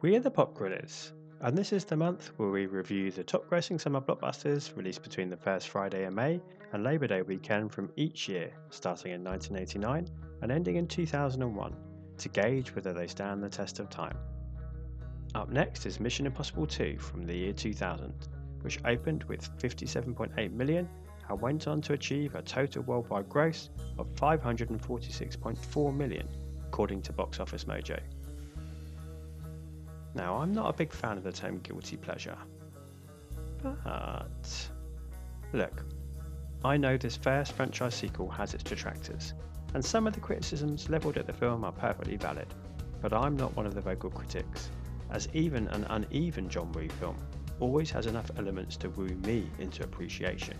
We are the Pop Grillies, and this is the month where we review the top grossing summer blockbusters released between the first Friday in May and Labor Day weekend from each year, starting in 1989 and ending in 2001, to gauge whether they stand the test of time. Up next is Mission Impossible 2 from the year 2000, which opened with 57.8 million and went on to achieve a total worldwide gross of 546.4 million, according to Box Office Mojo. Now, I'm not a big fan of the term guilty pleasure, but look, I know this first franchise sequel has its detractors, and some of the criticisms levelled at the film are perfectly valid, but I'm not one of the vocal critics, as even an uneven John Woo film always has enough elements to woo me into appreciation.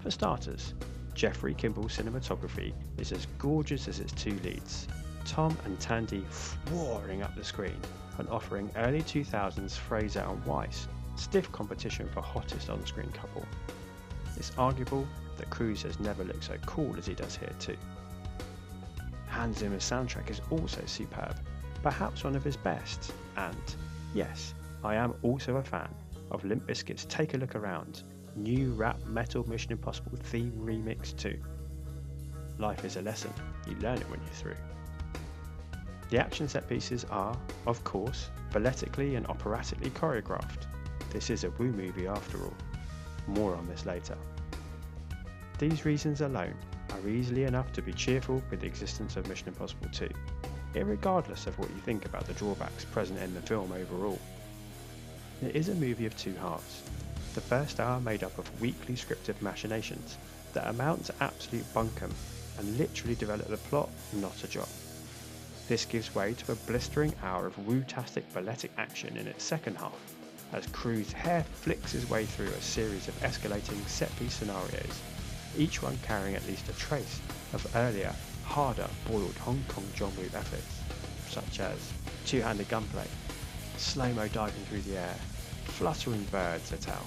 For starters, Jeffrey Kimball's cinematography is as gorgeous as its two leads, Tom and Thandie roaring up the screen and offering early 2000s Fraser and Weisz stiff competition for hottest on screen couple. It's arguable that Cruise has never looked so cool as he does here too. Hans Zimmer's soundtrack is also superb, perhaps one of his best, and yes, I am also a fan of Limp Bizkit's Take a Look Around, new rap metal Mission Impossible theme remix too. Life is a lesson, you learn it when you're through. The action set pieces are, of course, balletically and operatically choreographed. This is a Woo movie after all. More on this later. These reasons alone are easily enough to be cheerful with the existence of Mission Impossible 2, regardless of what you think about the drawbacks present in the film overall. It is a movie of two halves. The first hour made up of weakly scripted machinations that amount to absolute bunkum and literally develop the plot, not a job. This gives way to a blistering hour of woo-tastic balletic action in its second half, as Cruise hair flicks his way through a series of escalating set-piece scenarios, each one carrying at least a trace of earlier, harder boiled Hong Kong John Woo efforts, such as two-handed gunplay, slow-mo diving through the air, fluttering birds et al.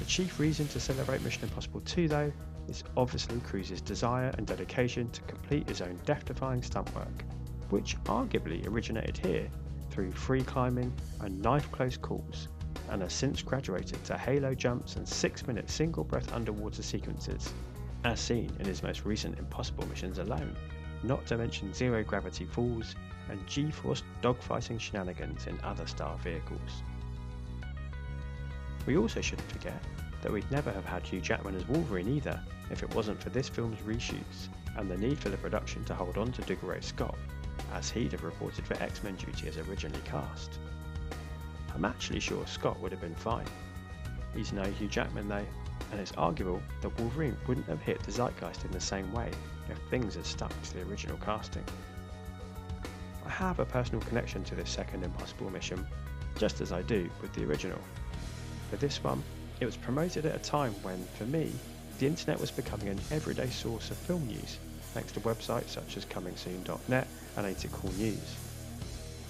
The chief reason to celebrate Mission Impossible 2 though is obviously Cruise's desire and dedication to complete his own death-defying stunt work, which arguably originated here through free climbing and knife-close calls, and has since graduated to halo jumps and 6-minute single-breath underwater sequences, as seen in his most recent Impossible missions alone, not to mention zero-gravity falls and G-force dogfighting shenanigans in other star vehicles. We also shouldn't forget that we'd never have had Hugh Jackman as Wolverine either if it wasn't for this film's reshoots and the need for the production to hold on to Dougray Scott, as he'd have reported for X Men duty as originally cast. I'm actually sure Scott would have been fine. He's no Hugh Jackman though, and it's arguable that Wolverine wouldn't have hit the zeitgeist in the same way if things had stuck to the original casting. I have a personal connection to this second Impossible mission, just as I do with the original. For this one, it was promoted at a time when, for me, the internet was becoming an everyday source of film news, thanks to websites such as comingsoon.net and Ain't It Cool News.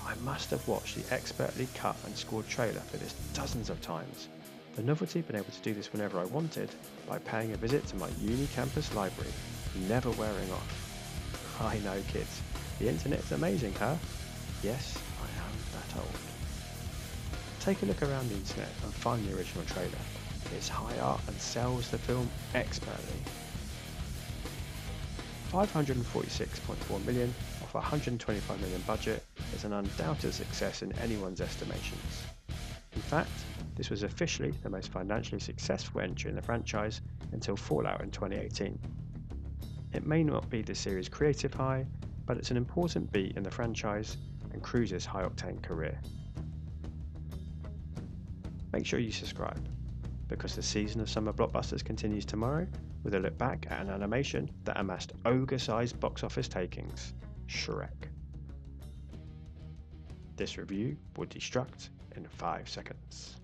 I must have watched the expertly cut and scored trailer for this dozens of times. The novelty being able to do this whenever I wanted by paying a visit to my uni campus library, never wearing off. I know kids, the internet's amazing, huh? Yes, I am that old. Take a look around the internet and find the original trailer. It's high art and sells the film expertly. 546.4 million off a 125 million budget is an undoubted success in anyone's estimations. In fact, this was officially the most financially successful entry in the franchise until Fallout in 2018. It may not be the series' creative high, but it's an important beat in the franchise and Cruise's high octane career. Make sure you subscribe because the season of summer blockbusters continues tomorrow with a look back at an animation that amassed ogre sized box office takings Shrek. This review will destruct in 5 seconds.